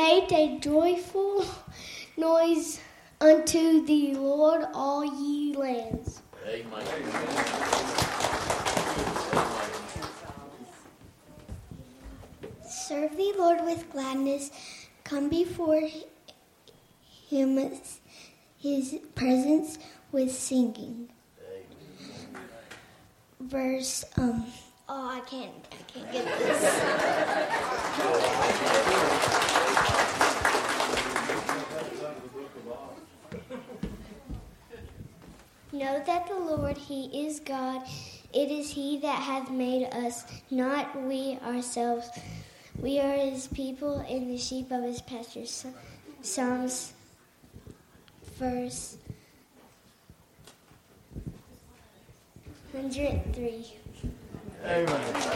Make a joyful noise unto the Lord, all ye lands. Amen. Serve the Lord with gladness. Come before him, his presence with singing. Verse, um, oh, I can't, I can't get this. Know that the Lord, He is God. It is He that hath made us, not we ourselves. We are His people and the sheep of His pasture. Psalms, verse 103. Amen.